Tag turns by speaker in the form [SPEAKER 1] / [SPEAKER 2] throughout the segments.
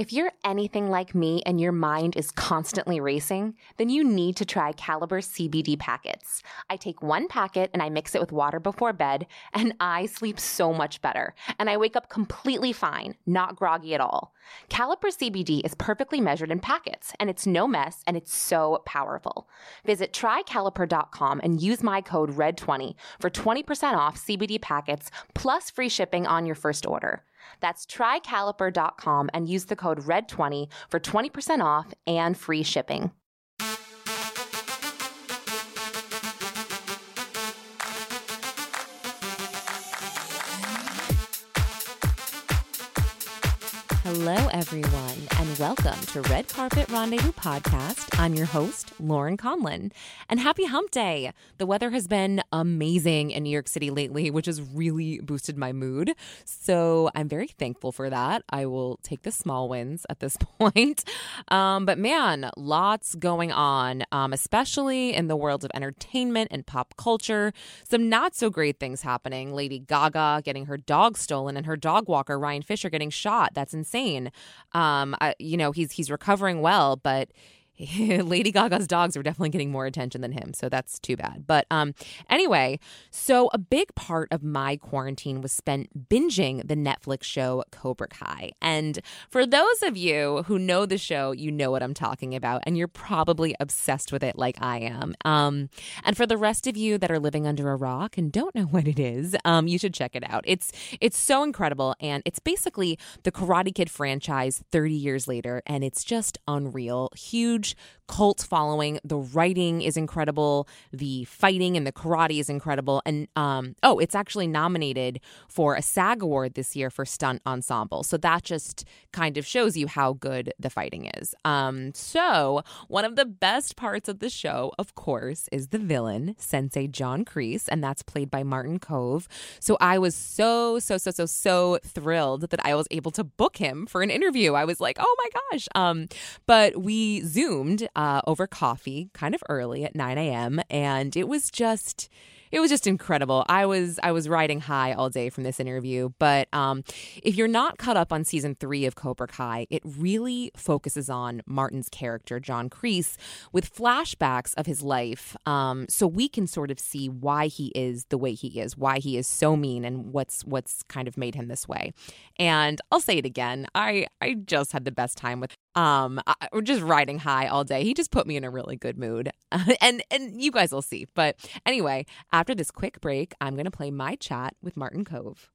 [SPEAKER 1] If you're anything like me and your mind is constantly racing, then you need to try Caliper CBD packets. I take one packet and I mix it with water before bed, and I sleep so much better. And I wake up completely fine, not groggy at all. Caliper CBD is perfectly measured in packets, and it's no mess, and it's so powerful. Visit trycaliper.com and use my code RED20 for 20% off CBD packets plus free shipping on your first order. That's trycaliper.com and use the code RED20 for 20% off and free shipping. Everyone, and welcome to Red Carpet Rendezvous Podcast. I'm your host, Lauren Conlin, and happy hump day. The weather has been amazing in New York City lately, which has really boosted my mood. So I'm very thankful for that. I will take the small wins at this point. Um, but man, lots going on, um, especially in the world of entertainment and pop culture. Some not so great things happening. Lady Gaga getting her dog stolen and her dog walker, Ryan Fisher, getting shot. That's insane. Um, I, you know, he's he's recovering well, but Lady Gaga's dogs are definitely getting more attention than him, so that's too bad. But um, anyway, so a big part of my quarantine was spent binging the Netflix show Cobra Kai. And for those of you who know the show, you know what I'm talking about, and you're probably obsessed with it like I am. Um, and for the rest of you that are living under a rock and don't know what it is, um, you should check it out. It's it's so incredible, and it's basically the Karate Kid franchise 30 years later, and it's just unreal. Huge huge cult following. The writing is incredible. The fighting and the karate is incredible. And um, oh, it's actually nominated for a SAG award this year for stunt ensemble. So that just kind of shows you how good the fighting is. Um, so one of the best parts of the show, of course, is the villain, Sensei John Kreese, and that's played by Martin Kove. So I was so so so so so thrilled that I was able to book him for an interview. I was like, oh my gosh. Um, but we uh, over coffee kind of early at 9 a.m. And it was just it was just incredible. I was I was riding high all day from this interview. But um, if you're not caught up on season three of Cobra Kai, it really focuses on Martin's character John Kreese with flashbacks of his life, um, so we can sort of see why he is the way he is, why he is so mean, and what's what's kind of made him this way. And I'll say it again, I I just had the best time with um I, just riding high all day. He just put me in a really good mood. And and you guys will see. But anyway after this quick break i'm gonna play my chat with martin kove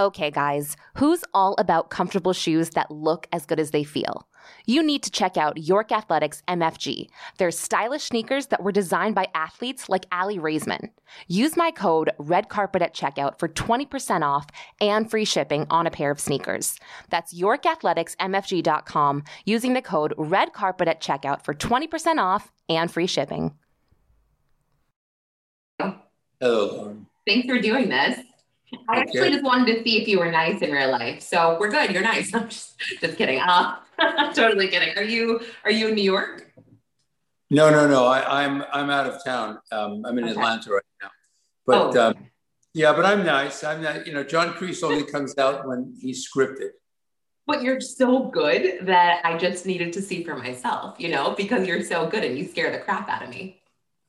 [SPEAKER 1] Okay, guys, who's all about comfortable shoes that look as good as they feel? You need to check out York Athletics MFG. They're stylish sneakers that were designed by athletes like Aly Raisman. Use my code REDCARPET at checkout for 20% off and free shipping on a pair of sneakers. That's YorkAthleticsMFG.com using the code REDCARPET at checkout for 20% off and free shipping.
[SPEAKER 2] Hello.
[SPEAKER 3] Thanks for doing this. I actually just wanted to see if you were nice in real life. So we're good. You're nice. I'm just, just kidding. Uh, totally kidding. Are you are you in New York?
[SPEAKER 2] No, no, no. I, I'm I'm out of town. Um, I'm in
[SPEAKER 3] Okay.
[SPEAKER 2] Atlanta right now. But
[SPEAKER 3] Oh.
[SPEAKER 2] um, yeah, but I'm nice. I'm not. You know, John Kreese only comes out when he's scripted.
[SPEAKER 3] But you're so good that I just needed to see for myself, you know, because you're so good and you scare the crap out of me.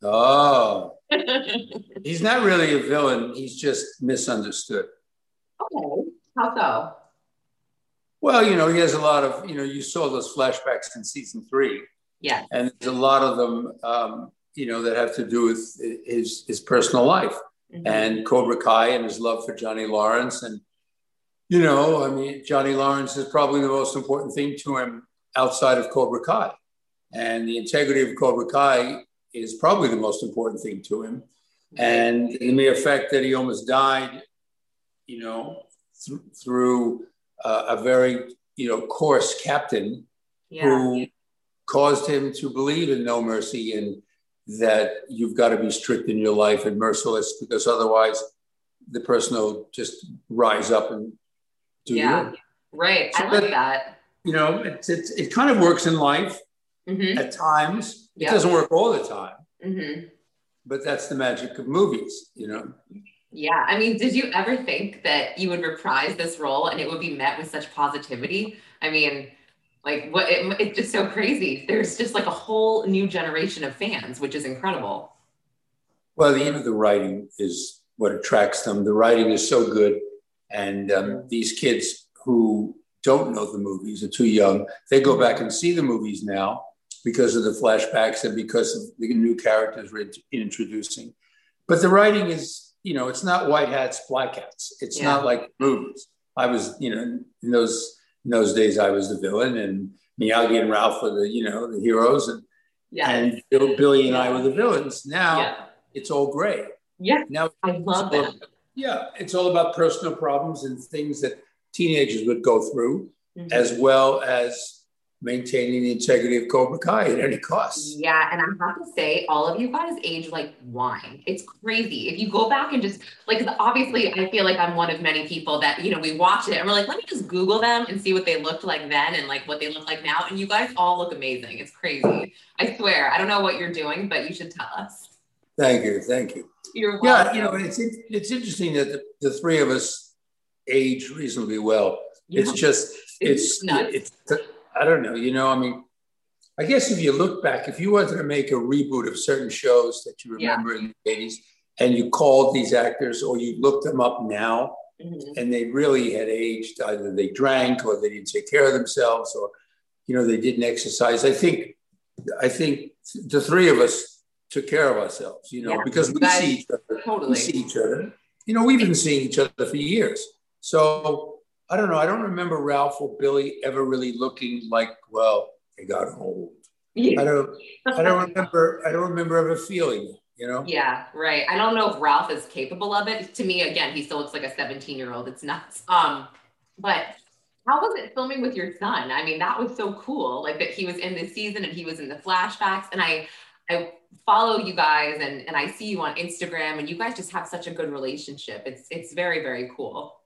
[SPEAKER 2] Oh, he's not really a villain. He's just misunderstood. Okay.
[SPEAKER 3] How so?
[SPEAKER 2] Well, you know, he has a lot of. You know, you saw those flashbacks in season three,
[SPEAKER 3] Yeah.
[SPEAKER 2] and there's a lot of them. Um, you know, that have to do with his his personal life.
[SPEAKER 3] Mhm.
[SPEAKER 2] and Cobra Kai and his love for Johnny Lawrence. And, you know, I mean, Johnny Lawrence is probably the most important thing to him outside of Cobra Kai. And the integrity of Cobra Kai is probably the most important thing to him. And the mere fact that he almost died, you know, th- through uh, a very, you know, coarse captain
[SPEAKER 3] yeah.
[SPEAKER 2] who caused him to believe in no mercy and that you've got to be strict in your life and merciless because otherwise the person will just rise up and do
[SPEAKER 1] yeah,
[SPEAKER 2] you.
[SPEAKER 1] right. So I like that.
[SPEAKER 2] You know, it, it, it kind of works in life mm-hmm. at times. It doesn't work all the time. Mm-hmm. But that's the magic of movies, you know.
[SPEAKER 1] Yeah. I mean, did you ever think that you would reprise this role and it would be met with such positivity? I mean, like what it, it's just so crazy. There's just like a whole new generation of fans, which is incredible.
[SPEAKER 2] Well, the end of the writing is what attracts them. The writing is so good. And um, these kids who don't know the movies are too young, they go back and see the movies now because of the flashbacks and because of the new characters we're introducing. But the writing is, you know, it's not white hats, black hats. It's yeah. not like movies. I was, you know, in those in those days I was the villain and Miyagi and Ralph were the, you know, the heroes and yeah. and Bill, Billy and I were the villains. Now yeah. it's all gray.
[SPEAKER 1] Yeah. Now I love that.
[SPEAKER 2] yeah, it's all about personal problems and things that teenagers would go through, mm-hmm. as well as maintaining the integrity of Cobra Kai at any cost.
[SPEAKER 1] Yeah, and I have to say, all of you guys age like wine. It's crazy. If you go back and just like, obviously, I feel like I'm one of many people that you know we watch it and we're like, let me just Google them and see what they looked like then and like what they look like now. And you guys all look amazing. It's crazy. I swear. I don't know what you're doing, but you should tell us.
[SPEAKER 2] Thank you. Thank you.
[SPEAKER 1] You're welcome.
[SPEAKER 2] Yeah, you know, it's it's interesting that the, the three of us age reasonably well. Yeah. It's just it's it's, it's I don't know. You know, I mean, I guess if you look back, if you wanted to make a reboot of certain shows that you remember yeah. in the 80s and you called these actors or you looked them up now mm-hmm. and they really had aged, either they drank or they didn't take care of themselves or, you know, they didn't exercise. I think, I think the three of us took care of ourselves, you know, yeah. because we see each other. Totally. We see each other. You know, we've been seeing each other for years. So I don't know. I don't remember Ralph or Billy ever really looking like, well, they got old. Yeah. I don't. I don't remember. I don't remember ever feeling it. You know.
[SPEAKER 1] Yeah. Right. I don't know if Ralph is capable of it. To me, again, he still looks like a 17 year old. It's nuts. Um, but how was it filming with your son? I mean, that was so cool. Like that he was in this season and he was in the flashbacks. And I, I follow you guys and and I see you on Instagram and you guys just have such a good relationship. It's it's very very cool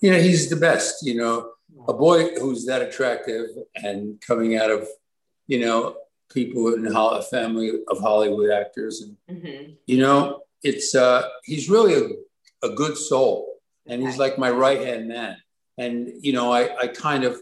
[SPEAKER 2] you know, he's the best, you know, a boy who's that attractive and coming out of, you know, people in a family of Hollywood actors. And, mm-hmm. you know, it's, uh, he's really a, a good soul and he's like my right hand man. And, you know, I, I kind of,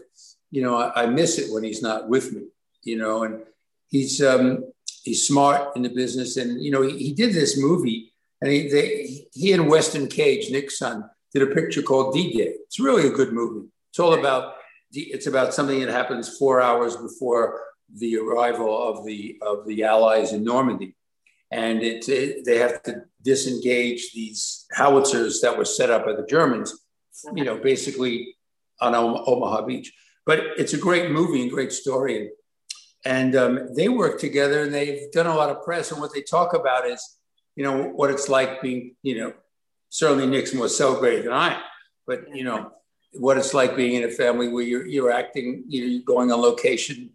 [SPEAKER 2] you know, I, I, miss it when he's not with me, you know, and he's, um, he's smart in the business. And, you know, he, he did this movie and he, they, he and Weston Cage, Nick's son, did a picture called D-Day. It's really a good movie. It's all about it's about something that happens four hours before the arrival of the of the Allies in Normandy, and it, it they have to disengage these howitzers that were set up by the Germans. You know, basically on Omaha Beach. But it's a great movie and great story. And um, they work together and they've done a lot of press. And what they talk about is, you know, what it's like being, you know, certainly Nick's more celebrated than I am. But you know what it's like being in a family where you're you're acting, you know, you're going on location.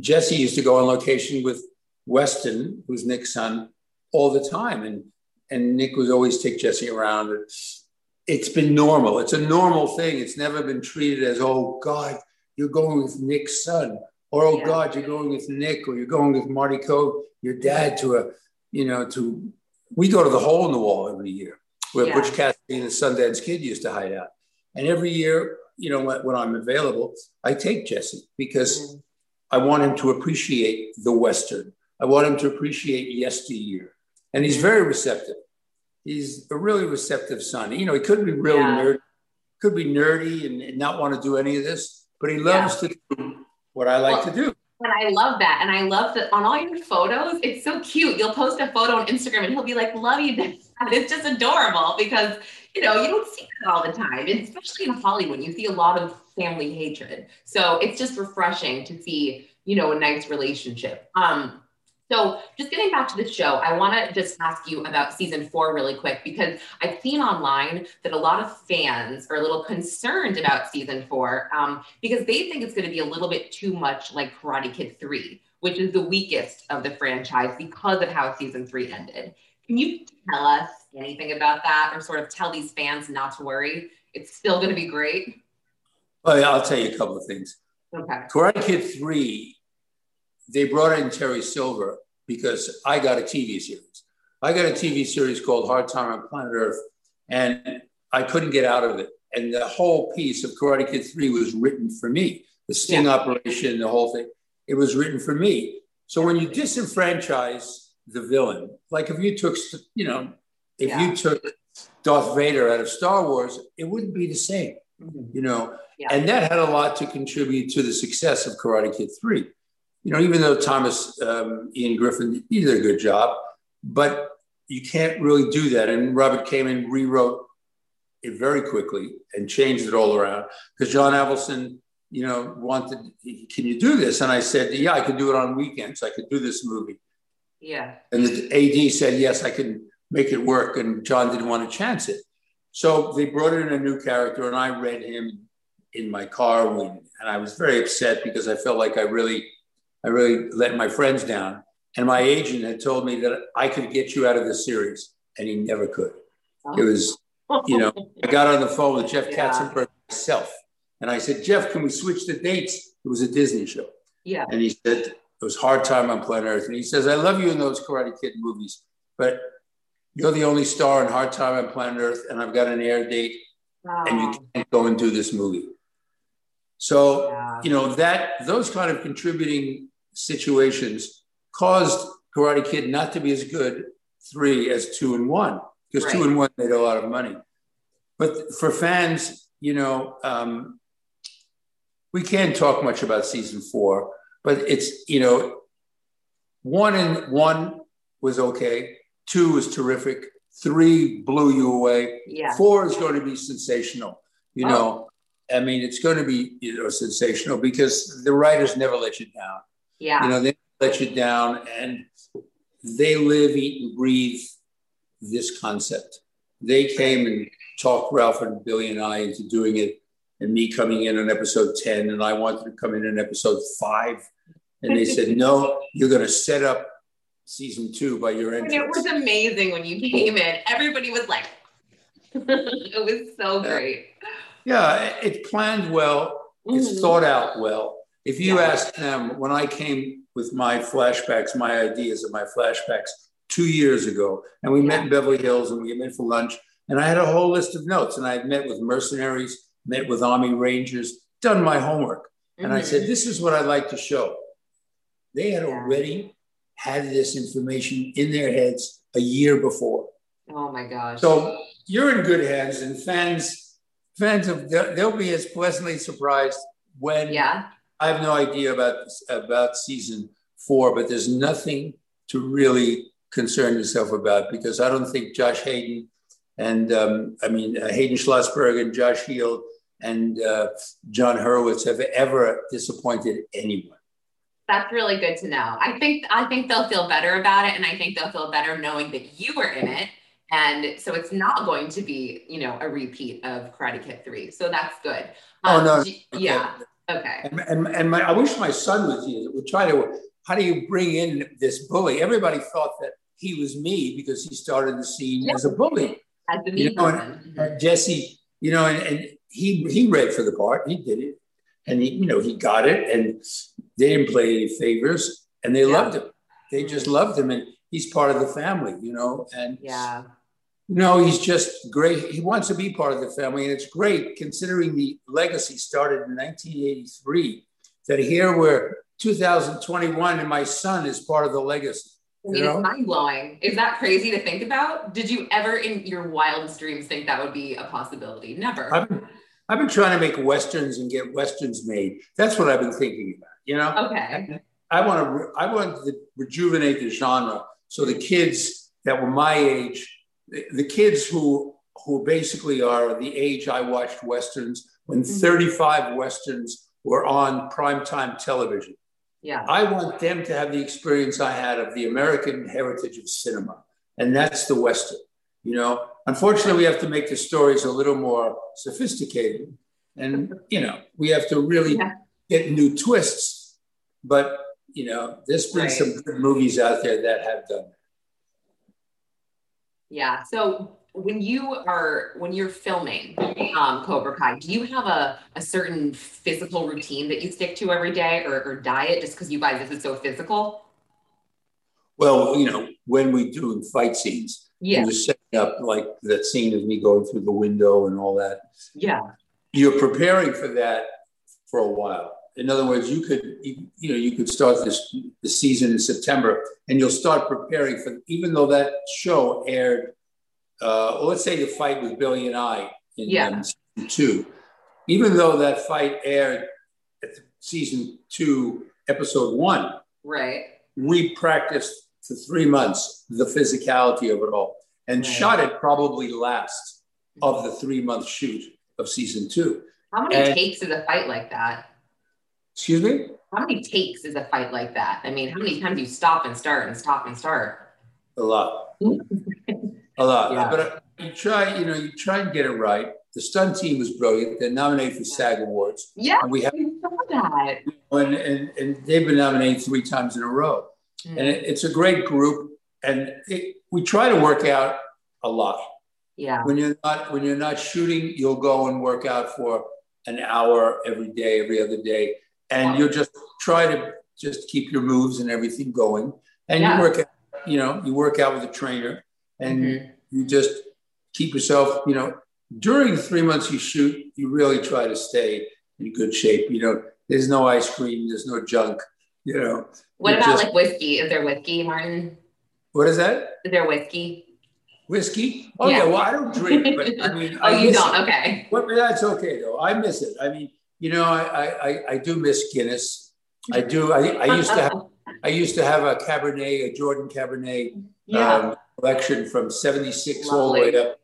[SPEAKER 2] Jesse used to go on location with Weston, who's Nick's son, all the time, and and Nick would always take Jesse around. It's, it's been normal. It's a normal thing. It's never been treated as oh God, you're going with Nick's son, or oh yeah. God, you're going with Nick, or you're going with Marty Kove, your dad to a, you know, to. We go to the hole in the wall every year where yeah. Butch Cassidy and the Sundance Kid used to hide out. And every year, you know, when, when I'm available, I take Jesse because mm. I want him to appreciate the Western. I want him to appreciate yesteryear. And he's very receptive. He's a really receptive son. You know, he could be really yeah. nerdy, could be nerdy and, and, not want to do any of this, but he loves yeah. to do what I like well, to do.
[SPEAKER 1] And I love that. And I love that on all your photos, it's so cute. You'll post a photo on Instagram and he'll be like, love you, It's just adorable because, you know, you don't see that all the time, and especially in Hollywood, you see a lot of family hatred. So it's just refreshing to see, you know, a nice relationship. Um, So, just getting back to the show, I want to just ask you about season four really quick because I've seen online that a lot of fans are a little concerned about season four um, because they think it's going to be a little bit too much like Karate Kid 3, which is the weakest of the franchise because of how season three ended. Can you tell us anything about that or sort of tell these fans not to worry? It's still going to be great.
[SPEAKER 2] Well, yeah, I'll tell you a couple of things.
[SPEAKER 1] Okay.
[SPEAKER 2] Karate Kid 3, they brought in Terry Silver because I got a TV series. I got a TV series called Hard Time on Planet Earth, and I couldn't get out of it. And the whole piece of Karate Kid 3 was written for me. The sting yeah. operation, the whole thing, it was written for me. So when you disenfranchise the villain, like if you took, you know, if yeah. you took Darth Vader out of Star Wars, it wouldn't be the same, mm-hmm. you know. Yeah. And that had a lot to contribute to the success of Karate Kid 3 you know, even though Thomas um, Ian Griffith he did a good job, but you can't really do that. And Robert came and rewrote it very quickly and changed it all around because John Avildsen, you know, wanted, can you do this? And I said, yeah, I could do it on weekends. I could do this movie.
[SPEAKER 1] Yeah.
[SPEAKER 2] And the AD said, yes, I can make it work. And John didn't want to chance it. So they brought in a new character and I read him in my car when, and I was very upset because I felt like I really I really let my friends down. And my agent had told me that I could get you out of the series, and he never could. Oh. It was, you know, I got on the phone with Jeff yeah. Katzenberg myself, and I said, Jeff, can we switch the dates? It was a Disney show.
[SPEAKER 1] Yeah.
[SPEAKER 2] And he said, it was hard time on planet Earth. And he says, I love you in those Karate Kid movies, but you're the only star in Hard Time on Planet Earth, and I've got an air date, wow. and you can't go and do this movie. So, yeah. you know, that those kind of contributing situations caused Karate Kid not to be as good three as two and one because right. two and one made a lot of money. But for fans, you know, um, we can't talk much about season four, but it's you know, one and one was okay, two was terrific, three blew you away,
[SPEAKER 1] yeah.
[SPEAKER 2] four is going to be sensational. You oh. know, I mean, it's going to be you know sensational because the writers never let you down.
[SPEAKER 1] Yeah.
[SPEAKER 2] You know, they let you down and they live, eat, and breathe this concept. They came and talked Ralph and Billy and I into doing it, and me coming in on episode 10, and I wanted to come in on episode five. And they said, No, you're going to set up season two by your entrance.
[SPEAKER 1] It was amazing when you came in. Everybody was like, it was so great.
[SPEAKER 2] Yeah, it's planned well, it's mm-hmm. thought out well. If you yeah. ask them, when I came with my flashbacks, my ideas of my flashbacks two years ago, and we yeah. met in Beverly Hills and we met for lunch, and I had a whole list of notes, and I had met with mercenaries, met with Army Rangers, done my homework. Mm-hmm. And I said, mm-hmm. This is what I'd like to show. They had already had this information in their heads a year before.
[SPEAKER 1] Oh my gosh.
[SPEAKER 2] So you're in good hands, and fans, fans, of, they'll be as pleasantly surprised when
[SPEAKER 1] yeah
[SPEAKER 2] I have no idea about about season four, but there's nothing to really concern yourself about because I don't think Josh Hayden and um, I mean uh, Hayden Schlossberg and Josh Heald and uh, Jon Hurwitz have ever disappointed anyone.
[SPEAKER 1] That's really good to know. I think I think they'll feel better about it, and I think they'll feel better knowing that you were in it. And so it's not going to be, you know, a repeat of Karate Kid 3. So that's good.
[SPEAKER 2] Um, oh, no.
[SPEAKER 1] Okay. Yeah. Okay.
[SPEAKER 2] And, and, and my, I wish my son was here. Would try to. How do you bring in this bully? Everybody thought that he was me because he started the scene as a bully.
[SPEAKER 1] As the you know, and,
[SPEAKER 2] and Jesse, you know, and, and he he read for the part. He did it, and he you know he got it, and they didn't play any favors, and they yeah. loved him. They just loved him, and he's part of the family, you know. And
[SPEAKER 1] yeah,
[SPEAKER 2] no, he's just great. He wants to be part of the family, and it's great considering the legacy started in 1983. That here we're 2021, and my son is part of the legacy.
[SPEAKER 1] I mean, it's mind blowing. Is that crazy to think about? Did you ever, in your wildest dreams, think that would be a possibility? Never.
[SPEAKER 2] I've been, I've been trying to make westerns and get westerns made. That's what I've been thinking about. You know.
[SPEAKER 1] Okay.
[SPEAKER 2] I, I want to. I want to rejuvenate the genre so the kids that were my age the, kids who who basically are the age I watched westerns when mm-hmm. 35 westerns were on primetime television.
[SPEAKER 1] Yeah.
[SPEAKER 2] I want them to have the experience I had of the American heritage of cinema, and that's the Western. You know, unfortunately, we have to make the stories a little more sophisticated, and you know, we have to really
[SPEAKER 1] Yeah.
[SPEAKER 2] get new twists. But you know, there's been
[SPEAKER 1] Right.
[SPEAKER 2] some good movies out there that have done. that.
[SPEAKER 1] Yeah. So when you are when you're filming um, Cobra Kai, do you have a, a certain physical routine that you stick to every day or, or diet just because you guys this is so physical?
[SPEAKER 2] Well, you know, when we do fight scenes,
[SPEAKER 1] Yeah.
[SPEAKER 2] just setting up like that scene of me going through the window and all that.
[SPEAKER 1] Yeah.
[SPEAKER 2] you're preparing for that for a while. In other words, you could you, you know you could start this the season in September, and you'll start preparing for even though that show aired. Uh, well, let's say the fight with Billy and I in
[SPEAKER 1] Yeah.
[SPEAKER 2] um, season two, even though that fight aired at the season two, episode one,
[SPEAKER 1] Right.
[SPEAKER 2] we practiced for three months the physicality of it all, and
[SPEAKER 1] Right.
[SPEAKER 2] shot it probably last of the three month shoot of season two.
[SPEAKER 1] How many
[SPEAKER 2] And-
[SPEAKER 1] takes is a fight like that?
[SPEAKER 2] Excuse me?
[SPEAKER 1] How many takes is a fight like that? I mean, how many times do you stop and start and stop and start?
[SPEAKER 2] A lot. A lot.
[SPEAKER 1] Yeah.
[SPEAKER 2] But uh, you try, you know, you try and get it right. The stunt team was brilliant. They're nominated for SAG Awards.
[SPEAKER 1] Yeah,
[SPEAKER 2] And we have
[SPEAKER 1] saw that.
[SPEAKER 2] and, and, and they've been nominated three times in a row.
[SPEAKER 1] Mm.
[SPEAKER 2] And it, it's a great group. And it, we try to work out a lot.
[SPEAKER 1] Yeah.
[SPEAKER 2] When you're not when you're not shooting, you'll go and work out for an hour every day, every other day. And you'll just try to just keep your moves and everything going. And
[SPEAKER 1] Yeah.
[SPEAKER 2] you work out, you know, you work out with a trainer and
[SPEAKER 1] Mhm.
[SPEAKER 2] you just keep yourself, you know, during the three months you shoot, you really try to stay in good shape. You know, there's no ice cream, there's no junk, you know.
[SPEAKER 1] What about
[SPEAKER 2] just-
[SPEAKER 1] like whiskey? Is there whiskey, Martin?
[SPEAKER 2] What is that?
[SPEAKER 1] Is there whiskey?
[SPEAKER 2] Whiskey? Oh
[SPEAKER 1] Yeah.
[SPEAKER 2] yeah, well I don't drink, but I mean
[SPEAKER 1] oh,
[SPEAKER 2] I
[SPEAKER 1] you don't?
[SPEAKER 2] it.
[SPEAKER 1] Okay.
[SPEAKER 2] But that's okay though. I miss it. I mean, you know, I I, I, do miss Guinness. I do. I, I used to have I used to have a Cabernet, a Jordan Cabernet
[SPEAKER 1] yeah.
[SPEAKER 2] um, collection from 76 all the way up.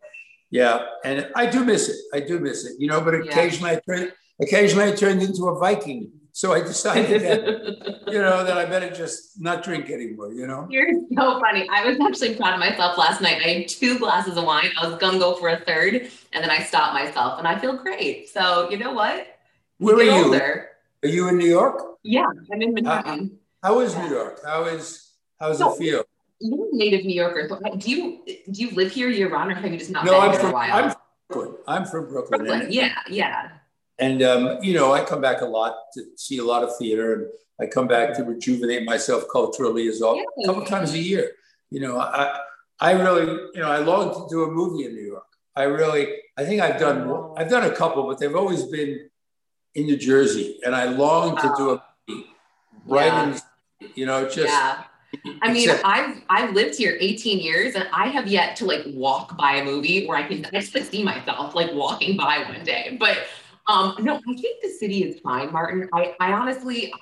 [SPEAKER 2] Yeah, and I do miss it. I do miss it. You know, but
[SPEAKER 1] Yeah.
[SPEAKER 2] occasionally I turn occasionally I turned into a Viking. So I decided that, you know, that I better just not drink anymore, you know?
[SPEAKER 1] You're so funny. I was actually proud of myself last night. I had two glasses of wine. I was gonna go for a third, and then I stopped myself, and I feel great. So you know what?
[SPEAKER 2] Where are you?
[SPEAKER 1] older.
[SPEAKER 2] Are you in New York?
[SPEAKER 1] Yeah, I'm in Manhattan.
[SPEAKER 2] How is New York? How is how's
[SPEAKER 1] No.
[SPEAKER 2] it feel?
[SPEAKER 1] You're a native New Yorker. So do you do you live here year round, or have you just not
[SPEAKER 2] No,
[SPEAKER 1] been
[SPEAKER 2] I'm
[SPEAKER 1] here
[SPEAKER 2] from
[SPEAKER 1] a while?
[SPEAKER 2] I'm from Brooklyn. I'm from Brooklyn.
[SPEAKER 1] Brooklyn.
[SPEAKER 2] and-
[SPEAKER 1] Yeah, yeah.
[SPEAKER 2] And um, you know, I come back a lot to see a lot of theater, and I come back to rejuvenate myself culturally as well.
[SPEAKER 1] Yeah.
[SPEAKER 2] A couple times a year. You know, I I really, you know, I long to do a movie in New York. I really, I think I've done I've done a couple, but they've always been in New Jersey, and I long to do a movie right
[SPEAKER 1] Yeah.
[SPEAKER 2] in, you know, just.
[SPEAKER 1] yeah. I mean,
[SPEAKER 2] except-
[SPEAKER 1] I've I've lived here 18 years and I have yet to like walk by a movie where I can I just like, see myself like walking by one day. But um no, I think the city is fine, Martin. I I honestly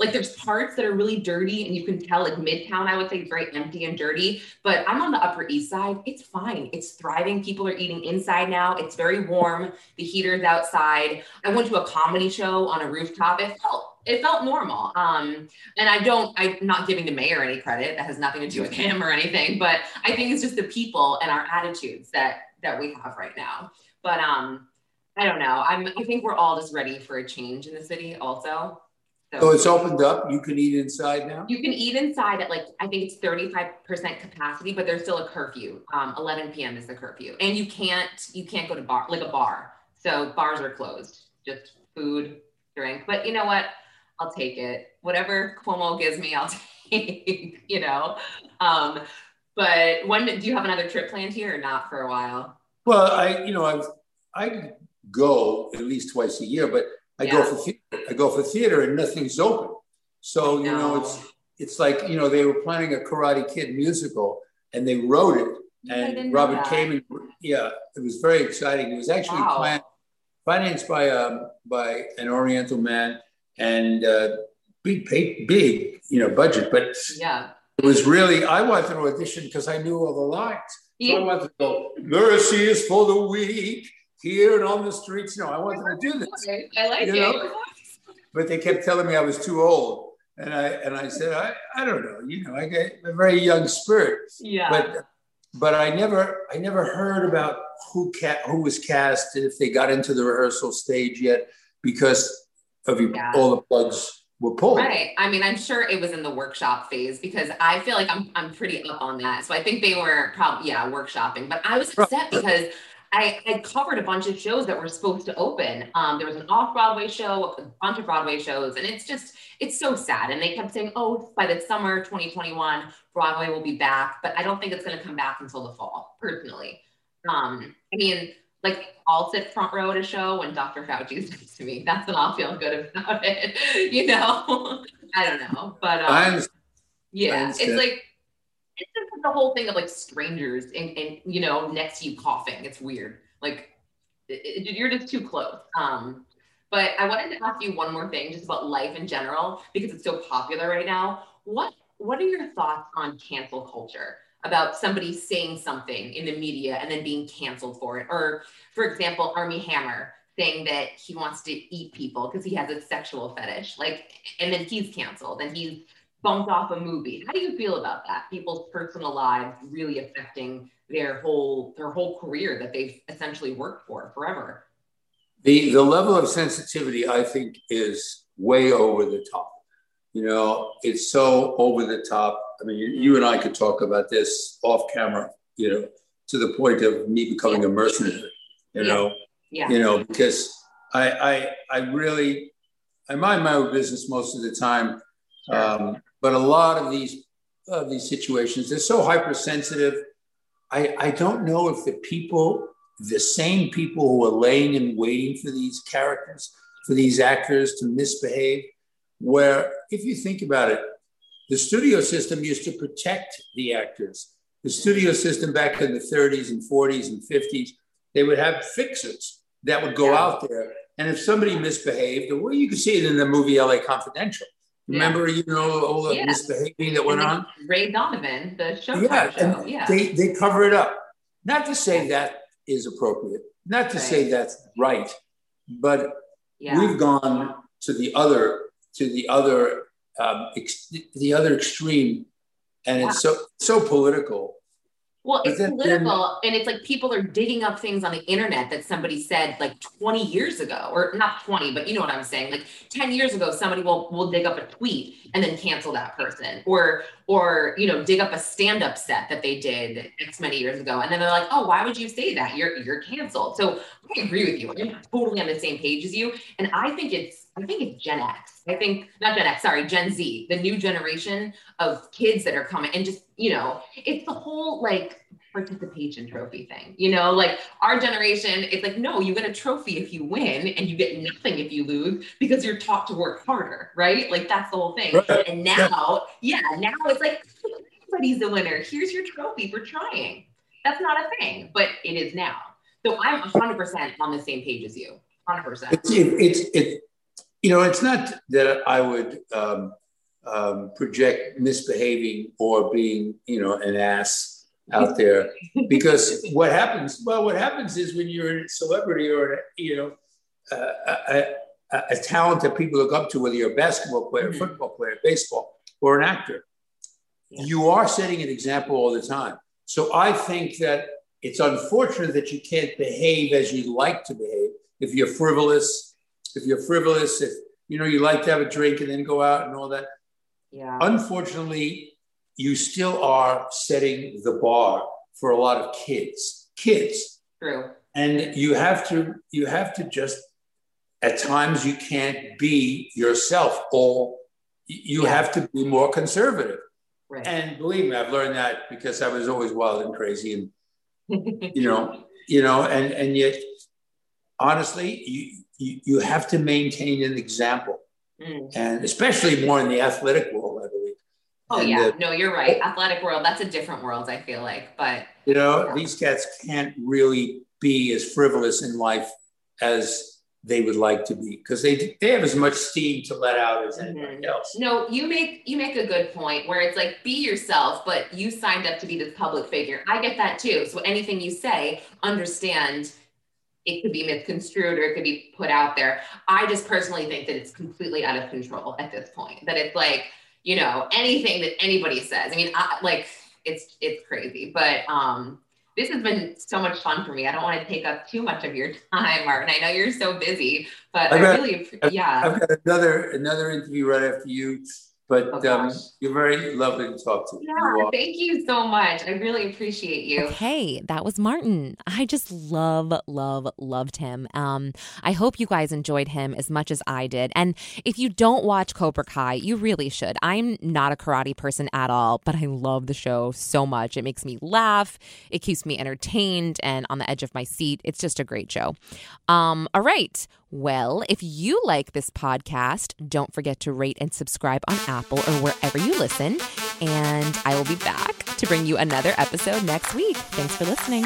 [SPEAKER 1] like there's parts that are really dirty and you can tell like midtown I would say is very empty and dirty, but I'm on the upper east side. It's fine. It's thriving. People are eating inside now. It's very warm. The heater's outside. I went to a comedy show on a rooftop. It felt it felt normal. Um and I don't, I'm not giving the mayor any credit. That has nothing to do with him or anything, but I think it's just the people and our attitudes that that we have right now. But um, I don't know. I'm I think we're all just ready for a change in the city also.
[SPEAKER 2] So it's opened up. You can eat inside now.
[SPEAKER 1] you can eat inside at like I think it's 35% capacity, but there's still a curfew. Um, 11 p.m. is the curfew, and you can't you can't go to bar like a bar. So bars are closed. Just food, drink. But you know what? I'll take it. Whatever Cuomo gives me, I'll take. You know. Um, but when do you have another trip planned here or not for a while?
[SPEAKER 2] Well, I, you know, I, I go at least twice a year, but I go for theater. I go for theater, and nothing's open. So you know,
[SPEAKER 1] No.
[SPEAKER 2] it's it's like you know they were planning a Karate Kid musical, and they wrote it, and Robert
[SPEAKER 1] that.
[SPEAKER 2] Kamen, yeah, it was very exciting. It was actually
[SPEAKER 1] Wow.
[SPEAKER 2] planned, financed by um by an Oriental man, and uh, big pay, big you know budget, but
[SPEAKER 1] Yeah.
[SPEAKER 2] it was really I wanted to audition because I knew all the lines. So I wanted to go, mercy is for the weak here and on the streets. No, I wanted to do this.
[SPEAKER 1] I like
[SPEAKER 2] You
[SPEAKER 1] it.
[SPEAKER 2] know? But they kept telling me I was too old. and I and I said, I, I don't know, you know, I get a very young spirit.
[SPEAKER 1] Yeah.
[SPEAKER 2] But but I never I never heard about who ca- who was cast if they got into the rehearsal stage yet because of
[SPEAKER 1] Yeah.
[SPEAKER 2] all the plugs were pulled.
[SPEAKER 1] Right. I mean, I'm sure it was in the workshop phase because I feel like I'm I'm pretty up on that. So I think they were probably yeah workshopping. But I was upset because I covered a bunch of shows that were supposed to open. Um, there was an off Broadway show, a bunch of Broadway shows, and it's just it's so sad. And they kept saying, oh, by the summer 2021, Broadway will be back. But I don't think it's going to come back until the fall. Personally, um, I mean. Like I'll sit front row at a show when Dr. Fauci next to me. That's when I'll feel good about it. You know, I don't know, but um, yeah, it's like it's just the whole thing of like strangers and, and you know next to you coughing. It's weird. Like it, it- you're just too close. Um, but I wanted to ask you one more thing, just about life in general, because it's so popular right now. What What are your thoughts on cancel culture? About somebody saying something in the media and then being canceled for it, or for example, Armie Hammer saying that he wants to eat people because he has a sexual fetish, like, and then he's canceled and he's bumped off a movie. How do you feel about that? People's personal lives really affecting their whole their whole career that they've essentially worked for forever.
[SPEAKER 2] The the level of sensitivity I think is way over the top. You know, it's so over the top. I mean, you, you and I could talk about this off camera. You know, to the point of me becoming a mercenary. You
[SPEAKER 1] Yeah.
[SPEAKER 2] know,
[SPEAKER 1] Yeah.
[SPEAKER 2] you know, because I I I really I mind my own business most of the time, um, but a lot of these of these situations they're so hypersensitive. I I don't know if the people, the same people who are laying and waiting for these characters, for these actors to misbehave, where if you think about it, the studio system used to protect the actors. The studio system back in the 30s and 40s and 50s, they would have fixers that would go
[SPEAKER 1] Yeah.
[SPEAKER 2] out there. And if somebody misbehaved, well, you can see it in the movie LA Confidential. Remember, you know, all the
[SPEAKER 1] Yeah.
[SPEAKER 2] misbehaving that went on?
[SPEAKER 1] Ray Donovan, the Showtime
[SPEAKER 2] Yeah,
[SPEAKER 1] show. Yeah.
[SPEAKER 2] they, they cover it up. Not to say that is appropriate, not to say that's right, but
[SPEAKER 1] yeah.
[SPEAKER 2] we've gone to the other to the other um, ex- the other extreme, and it's so so political.
[SPEAKER 1] Well, it's
[SPEAKER 2] then-
[SPEAKER 1] political, and it's like people are digging up things on the internet that somebody said like 20 years ago, or not 20, but you know what I'm saying. Like 10 years ago, somebody will will dig up a tweet and then cancel that person, or or you know dig up a stand up set that they did X many years ago, and then they're like, oh, why would you say that? You're you're canceled. So I agree with you. I'm totally on the same page as you, and I think it's I think it's Gen X. I think not Gen X, sorry, Gen Z, the new generation of kids that are coming, and just you know, it's the whole like participation trophy thing. You know, like our generation, it's like, no, you get a trophy if you win and you get nothing if you lose because you're taught to work harder, right? Like that's the whole thing.
[SPEAKER 2] Right.
[SPEAKER 1] And now, yeah, now it's like everybody's the winner. Here's your trophy for trying. That's not a thing, but it is now. So I'm 100% on the same page as you. 100%.
[SPEAKER 2] It's it, it's it, you know, it's not that I would um, um, project misbehaving or being you know an ass out there because what happens well what happens is when you're a celebrity or you know uh, a, a, a talent that people look up to whether you're a basketball player
[SPEAKER 1] Mhm.
[SPEAKER 2] football player baseball or an actor
[SPEAKER 1] Yeah.
[SPEAKER 2] you are setting an example all the time so i think that it's unfortunate that you can't behave as you like to behave if you're frivolous if you're frivolous if you know you like to have a drink and then go out and all that
[SPEAKER 1] Yeah.
[SPEAKER 2] unfortunately, you still are setting the bar for a lot of kids. Kids.
[SPEAKER 1] True.
[SPEAKER 2] And you have to, you have to just at times you can't be yourself all you
[SPEAKER 1] Yeah.
[SPEAKER 2] have to be more conservative.
[SPEAKER 1] Right.
[SPEAKER 2] And believe me, I've learned that because I was always wild and crazy and you know, you know, and and yet honestly, you you, you have to maintain an example.
[SPEAKER 1] Mm.
[SPEAKER 2] And especially more in the athletic world, I believe.
[SPEAKER 1] Oh
[SPEAKER 2] And,
[SPEAKER 1] yeah,
[SPEAKER 2] uh,
[SPEAKER 1] no, you're right. Athletic world, that's a different world, I feel like. But
[SPEAKER 2] You know,
[SPEAKER 1] Yeah.
[SPEAKER 2] these cats can't really be as frivolous in life as they would like to be because they they have as much steam to let out as anybody
[SPEAKER 1] Mhm.
[SPEAKER 2] else.
[SPEAKER 1] no, you make you make a good point where it's like be yourself, but you signed up to be this public figure. I get that too. So anything you say, understand
[SPEAKER 4] it could be misconstrued or it could be put out there. I just personally think that it's completely out of control at this point. That it's like, you know, anything that anybody says. I mean, I, like it's it's crazy. But um this has been so much fun for me. I don't want to take up too much of your time, Martin. I know you're so busy, but I really, yeah.
[SPEAKER 2] I've got another another interview right after you, but
[SPEAKER 4] Oh,
[SPEAKER 2] um, you're very lovely to talk to.
[SPEAKER 4] Yeah,
[SPEAKER 2] are.
[SPEAKER 4] thank you so much. I really appreciate you.
[SPEAKER 1] Hey, that was Martin. I just love, love, loved him. Um, I hope you guys enjoyed him as much as I did. And if you don't watch Cobra Kai, you really should. I'm not a karate person at all, but I love the show so much. It makes me laugh, it keeps me entertained and on the edge of my seat. It's just a great show. Um, all right. Well, if you like this podcast, don't forget to rate and subscribe on Apple or wherever you listen. And I will be back to bring you another episode next week. Thanks for listening.